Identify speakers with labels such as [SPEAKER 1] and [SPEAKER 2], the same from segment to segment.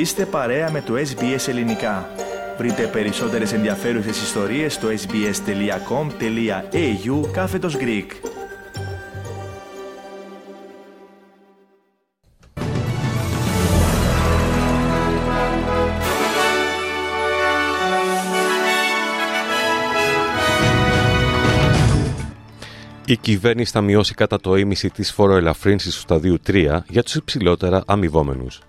[SPEAKER 1] Είστε παρέα με το SBS Ελληνικά. Βρείτε περισσότερες ενδιαφέρουσες ιστορίες στο sbs.com.au κάθετος Greek.
[SPEAKER 2] Η κυβέρνηση θα μειώσει κατά το ίμιση της φοροελαφρύνσης του σταδίου 3 για τους υψηλότερα αμοιβόμενους.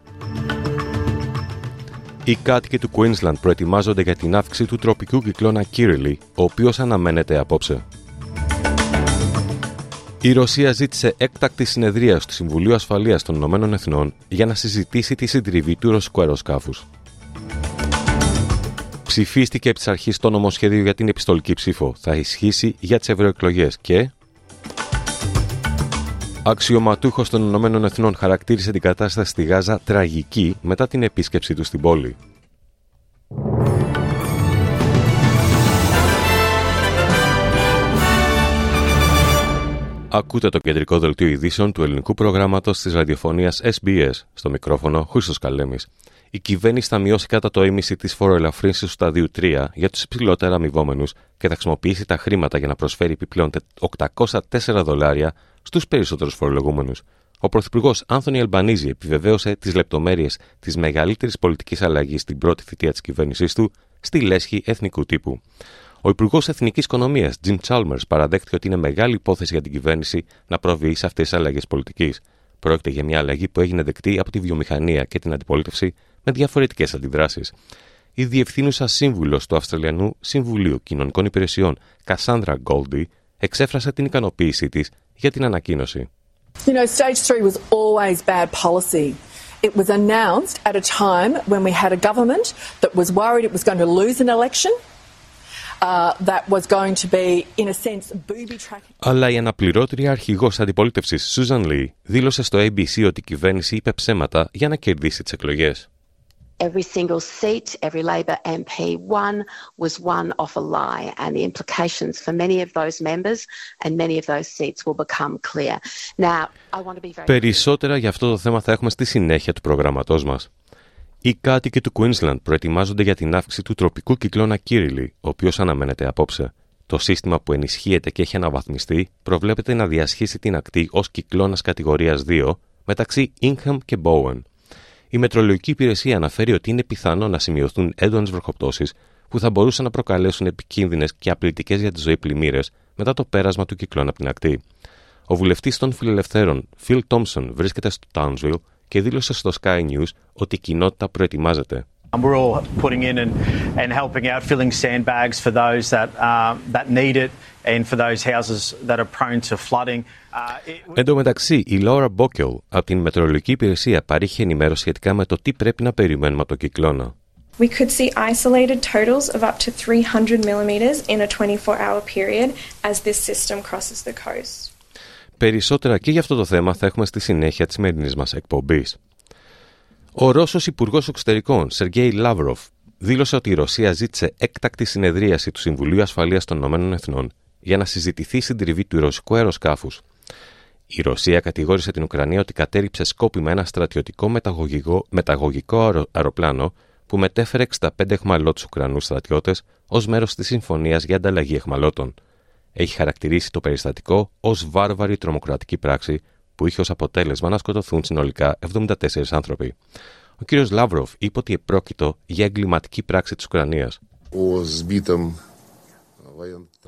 [SPEAKER 2] Οι κάτοικοι του Queensland προετοιμάζονται για την αύξηση του τροπικού κυκλώνα Kirili, ο οποίος αναμένεται απόψε. Η Ρωσία ζήτησε έκτακτη συνεδρία του Συμβουλίου Ασφαλείας των Ηνωμένων Εθνών για να συζητήσει τη συντριβή του ρωσικού αεροσκάφους. Ψηφίστηκε επί της αρχής το νομοσχέδιο για την επιστολική ψήφο. Θα ισχύσει για τις ευρωεκλογές και Αξιωματούχος των Ηνωμένων Εθνών χαρακτήρισε την κατάσταση στη Γάζα τραγική μετά την επίσκεψή του στην πόλη. Ακούτε το κεντρικό δελτίο ειδήσεων του ελληνικού προγράμματος της ραδιοφωνίας SBS. Στο μικρόφωνο, Χρήστος Καλέμης. Η κυβέρνηση θα μειώσει κατά το ίμιση τη φοροελαφρύνση του σταδίου 3 για τους υψηλότερα αμοιβόμενους και θα χρησιμοποιήσει τα χρήματα για να προσφέρει επιπλέον 804 δολάρια στους περισσότερους φορολογούμενους. Ο Πρωθυπουργός Άνθονι Αλμπανίζη επιβεβαίωσε τις λεπτομέρειες της μεγαλύτερης πολιτικής αλλαγής στην πρώτη θητεία της κυβέρνησής του στη λέσχη εθνικού τύπου. Ο Υπουργός Εθνικής Οικονομίας, Jim Chalmers, παραδέχτηκε ότι είναι μεγάλη υπόθεση για την κυβέρνηση να προβεί σε αυτές τις αλλαγές πολιτικής. Πρόκειται για μια αλλαγή που έγινε δεκτή από τη βιομηχανία και την αντιπολίτευση με διαφορετικές αντιδράσεις. Η διευθύνουσα σύμβουλος του Αυστραλιανού Συμβουλίου Κοινωνικών Υπηρεσιών, Cassandra Goldie, εξέφρασε την ικανοποίησή της για την ανακοίνωση.
[SPEAKER 3] You know, stage three was always bad policy. It was announced at a time when we had a government that was worried it was going to lose an election. Uh, that was going to be, in a sense, booby tracking.
[SPEAKER 2] Αλλά η αναπληρώτρια αρχηγός αντιπολίτευσης, Susan Lee, δήλωσε στο ABC ότι η κυβέρνηση είπε ψέματα για να κερδίσει τις εκλογές.
[SPEAKER 4] Every single seat, every Labor MP won was won off a lie, and the implications for many of those members and many of those seats will become clear. Now, I want to be very.
[SPEAKER 2] Περισσότερα για αυτό το θέμα θα έχουμε στη συνέχεια του προγραμματός μας. Οι κάτοικοι του Queensland προετοιμάζονται για την αύξηση του τροπικού κυκλώνα Kirili, ο οποίος αναμένεται απόψε. Το σύστημα που ενισχύεται και έχει αναβαθμιστεί προβλέπεται να διασχίσει την ακτή ως κυκλώνας κατηγορίας 2 μεταξύ Ingham και Bowen. Η Μετρολογική Υπηρεσία αναφέρει ότι είναι πιθανό να σημειωθούν έντονες βροχοπτώσεις που θα μπορούσαν να προκαλέσουν επικίνδυνες και απλητικές για τη ζωή πλημμύρες μετά το πέρασμα του κυκλώνα από την ακτή. Ο βουλευτής των Φιλελευθέρων, Phil Thompson, βρίσκεται στο Townsville και δήλωσε στο Sky News ότι η κοινότητα προετοιμάζεται.
[SPEAKER 5] We're all putting in and, and helping out, filling sandbags for those that, uh, that need it and for those houses that are prone to flooding. Uh, it-
[SPEAKER 2] Εν τω μεταξύ, η Laura Bockel από την Μετρολογική Υπηρεσία παρήχε ενημέρωση σχετικά με το τι πρέπει να περιμένουμε από το κυκλώνα.
[SPEAKER 6] We could see isolated totals of up to 300 millimetres in a 24 hour period as this system crosses the coast.
[SPEAKER 2] Περισσότερα και για αυτό το θέμα θα έχουμε στη συνέχεια της σημερινής μας εκπομπής. Ο Ρώσος Υπουργός Εξωτερικών, Σεργέη Λαύροφ, δήλωσε ότι η Ρωσία ζήτησε έκτακτη συνεδρίαση του Συμβουλίου Ασφαλείας των Ηνωμένων Εθνών για να συζητηθεί στην τριβή του ρωσικού αεροσκάφους. Η Ρωσία κατηγόρησε την Ουκρανία ότι κατέριψε σκόπιμα ένα στρατιωτικό μεταγωγικό, μεταγωγικό αεροπλάνο που μετέφερε 65 εχμαλώτους Ουκρανούς στρατιώτες ως μέρος της συμφωνίας για ανταλλαγή εχμαλώτων. Έχει χαρακτηρίσει το περιστατικό ως βάρβαρη τρομοκρατική πράξη που είχε ως αποτέλεσμα να σκοτωθούν συνολικά 74 άνθρωποι. Ο κ. Λαύροφ είπε ότι επρόκειτο για εγκληματική πράξη
[SPEAKER 7] της Ουκρανίας. Ο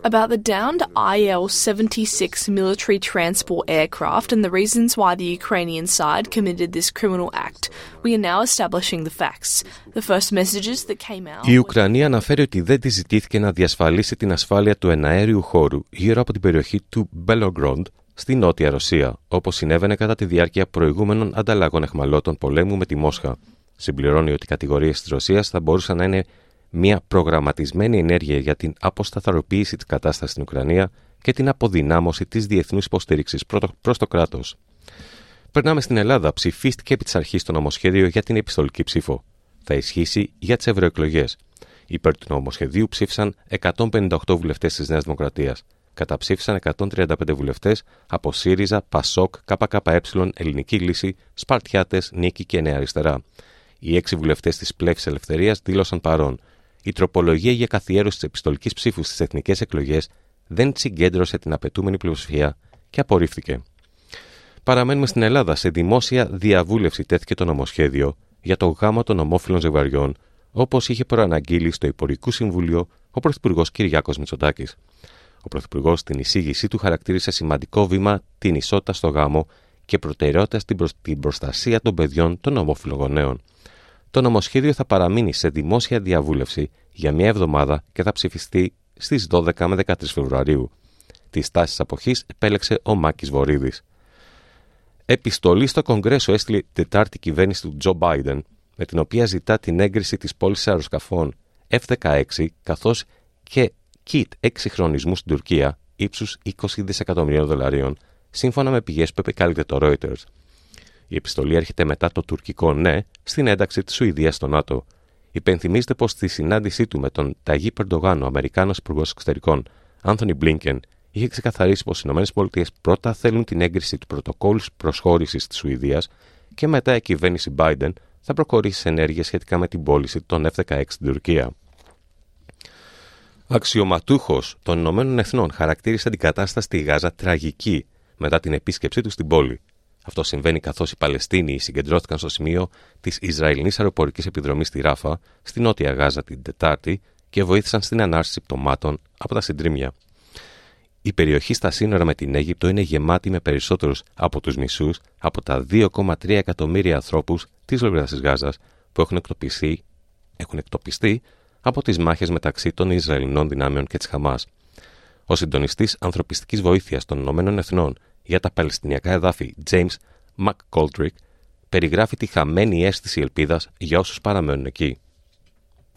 [SPEAKER 8] About the downed IL 76 military transport aircraft and the reasons why the Ukrainian side committed this criminal act, we are now establishing the facts. The first messages that came out.
[SPEAKER 2] Η Ουκρανία αναφέρει ότι δεν της ζητήθηκε να διασφαλίσει την ασφάλεια του εναέριου χώρου γύρω από την περιοχή του Μπελογκρόντ στη νότια Ρωσία, όπως συνέβαινε κατά τη διάρκεια προηγούμενων ανταλλαγών εχμαλώτων πολέμου με τη Μόσχα. Συμπληρώνει ότι οι κατηγορίες της Ρωσίας θα μπορούσαν να είναι μια προγραμματισμένη ενέργεια για την αποσταθεροποίηση της κατάστασης στην Ουκρανία και την αποδυνάμωση της διεθνούς υποστήριξης προς το κράτος. Περνάμε στην Ελλάδα. Ψηφίστηκε επί της αρχής το νομοσχέδιο για την επιστολική ψήφο. Θα ισχύσει για τις ευρωεκλογές. Υπέρ του νομοσχεδίου ψήφισαν 158 βουλευτές της Νέας Δημοκρατίας. Καταψήφισαν 135 βουλευτές από ΣΥΡΙΖΑ, ΠΑΣΟΚ, ΚΚΕ, Ελληνική Λύση, Σπαρτιάτες, Νίκη και Νέα Αριστερά. Οι έξι βουλευτές της Πλεύσης Ελευθερίας δήλωσαν παρόν. Η τροπολογία για καθιέρωση της επιστολικής ψήφου στις εθνικές εκλογές δεν συγκέντρωσε την απαιτούμενη πλειοψηφία και απορρίφθηκε. Παραμένουμε στην Ελλάδα. Σε δημόσια διαβούλευση τέθηκε το νομοσχέδιο για το γάμο των ομόφυλων ζευγαριών, όπως είχε προαναγγείλει στο Υπουργικό Συμβούλιο ο Πρωθυπουργός Κυριάκος Μητσοτάκης. Ο Πρωθυπουργός στην εισήγησή του χαρακτήρισε σημαντικό βήμα την ισότητα στο γάμο και προτεραιότητα στην, την προστασία των παιδιών των ομόφυλων γονέων. Το νομοσχέδιο θα παραμείνει σε δημόσια διαβούλευση για μία εβδομάδα και θα ψηφιστεί στις 12 με 13 Φεβρουαρίου. Της τάσης αποχής επέλεξε ο Μάκης Βορύδης. Επιστολή στο Κογκρέσο έστειλε την Τετάρτη κυβέρνηση του Τζο Μπάιντεν, με την οποία ζητά την έγκριση της πώλησης αεροσκαφών F-16 καθώς και kit εξυγχρονισμού στην Τουρκία ύψους 20 δισεκατομμυρίων δολαρίων, σύμφωνα με πηγές που επικάλυπτε το Reuters. Η επιστολή έρχεται μετά το τουρκικό ναι στην ένταξη της Σουηδίας στο ΝΑΤΟ. Υπενθυμίζεται πως στη συνάντησή του με τον Ταγί Περντογάν, ο Αμερικάνος Υπουργός Εξωτερικών, Άνθονι Μπλίνκεν, είχε ξεκαθαρίσει πως οι ΗΠΑ πρώτα θέλουν την έγκριση του πρωτοκόλλου προσχώρησης της Σουηδίας και μετά η κυβέρνηση Biden θα προχωρήσει σε ενέργειε σχετικά με την πώληση των F-16 στην Τουρκία. Αξιωματούχος των Ηνωμένων Εθνών χαρακτήρισε την κατάσταση στη Γάζα τραγική μετά την επίσκεψή του στην πόλη. Αυτό συμβαίνει καθώς οι Παλαιστίνοι συγκεντρώθηκαν στο σημείο της Ισραηλινής αεροπορικής επιδρομής στη Ράφα, στη νότια Γάζα την Τετάρτη και βοήθησαν στην ανάρτηση πτωμάτων από τα συντρίμια. Η περιοχή στα σύνορα με την Αίγυπτο είναι γεμάτη με περισσότερους από τους μισούς από τα 2,3 εκατομμύρια ανθρώπους της λωρίδα της Γάζας που έχουν εκτοπιστεί, έχουν εκτοπιστεί από τις μάχες μεταξύ των Ισραηλινών δυνάμεων και της Χαμάς. Ο συντονιστής ανθρωπιστικής βοήθειας των Ηνωμένων Εθνών για τα Παλαιστινιακά εδάφη, James McGoldrick, περιγράφει τη χαμένη αίσθηση ελπίδα για όσου παραμένουν εκεί.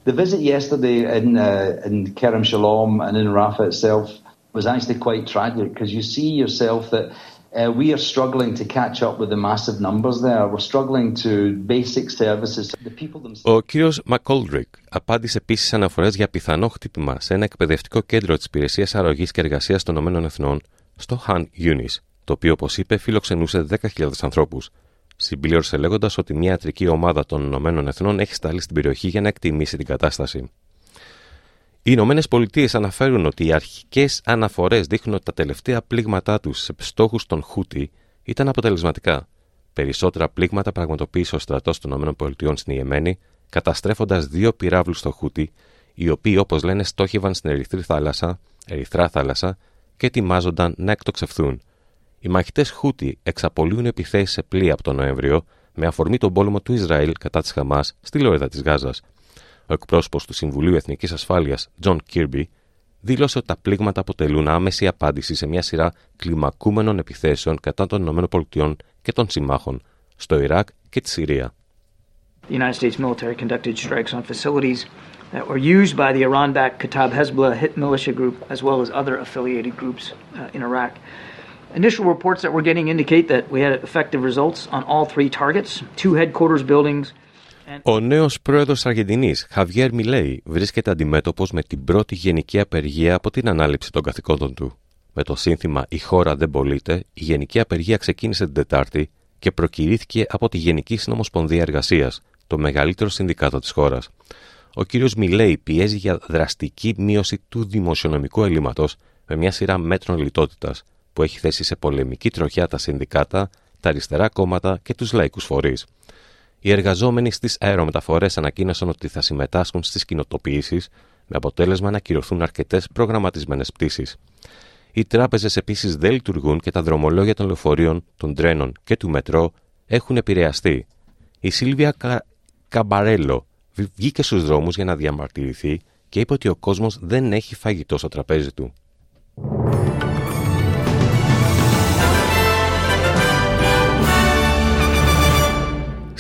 [SPEAKER 9] The visit yesterday in, uh, in Kerem Shalom and in Rafah itself was actually quite tragic because you see yourself that uh, we are struggling to catch up with the massive numbers there. We're struggling to basic services. The people themselves...
[SPEAKER 2] Ο κύριος Μακόλτρικ απάντησε επίση αναφορέ για πιθανό χτύπημα σε ένα εκπαιδευτικό κέντρο τη Υπηρεσία Αρρωγή και Εργασία των ΗΠΑ στο Han Yunis, το οποίο, όπως είπε, φιλοξενούσε 10.000 ανθρώπους. Συμπλήρωσε λέγοντας ότι μια ιατρική ομάδα των Ηνωμένων Εθνών έχει σταλεί στην περιοχή για να εκτιμήσει την κατάσταση. Οι Ηνωμένες Πολιτείες αναφέρουν ότι οι αρχικές αναφορές δείχνουν ότι τα τελευταία πλήγματά τους σε στόχους των Χούτι ήταν αποτελεσματικά. Περισσότερα πλήγματα πραγματοποίησε ο στρατός των ΗΠΑ στην Ιεμένη, καταστρέφοντας δύο πυράβλους στο Χούτι, οι οποίοι, όπως λένε, στόχευαν στην Ερυθρή θάλασσα, Ερυθρά θάλασσα και ετοιμάζονταν να εκτοξευθούν. Οι μαχητές Χούτι εξαπολύουν επιθέσεις σε πλοία από τον Νοέμβριο με αφορμή τον πόλεμο του Ισραήλ κατά της Χαμάς στη Λόριδα της Γάζας. Ο εκπρόσωπος του Συμβουλίου Εθνικής Ασφάλειας, John Kirby, δήλωσε ότι τα πλήγματα αποτελούν άμεση απάντηση σε μια σειρά κλιμακούμενων επιθέσεων κατά των ΗΠΑ και των συμμάχων στο Ιράκ και τη Συρία.
[SPEAKER 10] The United States military conducted strikes on facilities that were used by the Iran-backed Kataib Hezbollah hit militia group as well as other affiliated groups uh, in Iraq. Initial reports that we're getting indicate that we had effective results on all three targets, two headquarters buildings,
[SPEAKER 2] ο νέος πρόεδρος Αργεντινής, Χαβιέρ Μιλέη, βρίσκεται αντιμέτωπος με την πρώτη γενική απεργία από την ανάληψη των καθηκόντων του. Με το σύνθημα Η χώρα δεν πωλείται, η γενική απεργία ξεκίνησε την Τετάρτη και προκυρήθηκε από τη Γενική Συνομοσπονδία Εργασίας, το μεγαλύτερο συνδικάτο της χώρας. Ο κ. Μιλέη πιέζει για δραστική μείωση του δημοσιονομικού ελλείμματος με μια σειρά μέτρων λιτότητας που έχει θέσει σε πολεμική τροχιά τα συνδικάτα, τα αριστερά κόμματα και τους λαϊκούς φορείς. Οι εργαζόμενοι στις αερομεταφορές ανακοίνωσαν ότι θα συμμετάσχουν στις κοινοτοποιήσεις, με αποτέλεσμα να ακυρωθούν αρκετές προγραμματισμένες πτήσεις. Οι τράπεζες επίσης δεν λειτουργούν και τα δρομολόγια των λεωφορείων, των τρένων και του μετρό έχουν επηρεαστεί. Η Σίλβια Κα... Καμπαρέλο βγήκε στους δρόμους για να διαμαρτυρηθεί και είπε ότι ο κόσμος δεν έχει φαγητό στο τραπέζι του.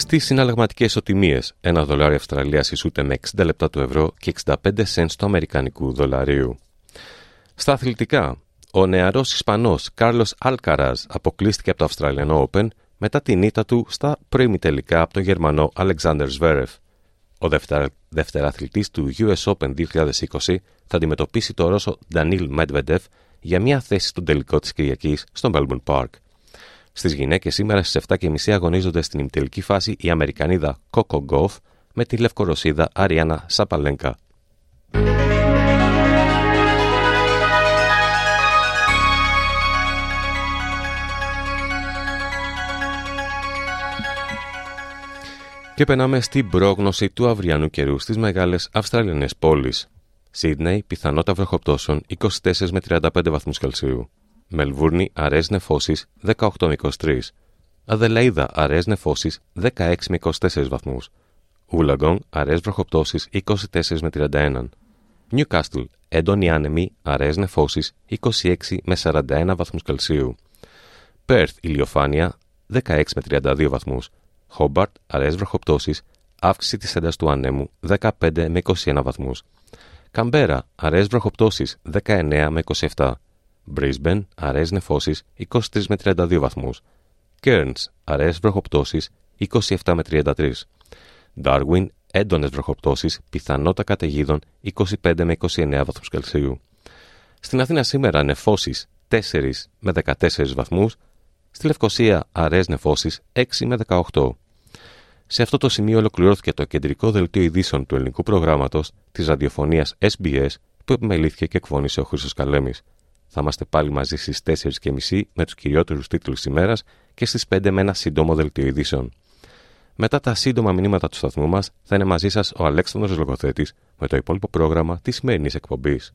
[SPEAKER 2] Στις συναλλαγματικές ισοτιμίες, ένα δολάριο Αυστραλίας ισούται με 60 λεπτά του ευρώ και 65 cents του Αμερικανικού δολαρίου. Στα αθλητικά, ο νεαρός Ισπανός Κάρλος Αλκαράζ αποκλείστηκε από το Αυστραλιανό Open μετά την ήττα του στα τελικά από τον Γερμανό Αλεξάνδρ Σβέρεφ. Ο δευτεραθλητής του US Open 2020 θα αντιμετωπίσει το Ρώσο Ντανίλ Μέτβεντεφ για μια θέση στον τελικό της Κυριακής στο Melbourne Park. Στις γυναίκες σήμερα στις 7.30 αγωνίζονται στην ημιτελική φάση η Αμερικανίδα Κόκο Γκόφ με τη Λευκορωσίδα Αριάννα Σαπαλένκα. Και περνάμε στην πρόγνωση του αυριανού καιρού στις μεγάλες Αυστραλιανές πόλεις. Σίδνεϊ, πιθανότητα βροχοπτώσεων 24 με 35 βαθμούς Κελσίου. Μελβούρνη, αραιές νεφώσεις 18 με 23. Αδελαίδα, αραιές νεφώσεις 16 με 24 βαθμούς. Ούλαγκον, αραιές βροχοπτώσεις 24 με 31. Νιουκάστλ, έντονη άνεμη, αραιές νεφώσεις 26 με 41 βαθμούς Κελσίου. Πέρθ, ηλιοφάνεια 16 με 32 βαθμούς. Χόμπαρτ, αραιές βροχοπτώσεις, αύξηση της έντασης του ανέμου 15 με 21 βαθμούς. Καμπέρα, αραιές βροχοπτώσεις 19 με 27. Brisbane, αραιές νεφώσεις 23 με 32 βαθμούς. Cairns, αραιές βροχοπτώσεις 27 με 33. Darwin, έντονες βροχοπτώσεις, πιθανότητα καταιγίδων 25 με 29 βαθμούς Κελσίου. Στην Αθήνα σήμερα νεφώσεις 4 με 14 βαθμούς, στη Λευκοσία αραιές νεφώσεις 6 με 18. Σε αυτό το σημείο ολοκληρώθηκε το κεντρικό δελτίο ειδήσεων του ελληνικού προγράμματος της ραδιοφωνίας SBS που επιμελήθηκε και εκφώνησε ο Χρήσο Καλέμης. Θα είμαστε πάλι μαζί στις 4.30 με τους κυριότερους τίτλους της ημέρας και στις 5 με ένα σύντομο δελτίο ειδήσεων. Μετά τα σύντομα μηνύματα του σταθμού μας, θα είναι μαζί σας ο Αλέξανδρος Λογοθέτης με το υπόλοιπο πρόγραμμα της σημερινής εκπομπής.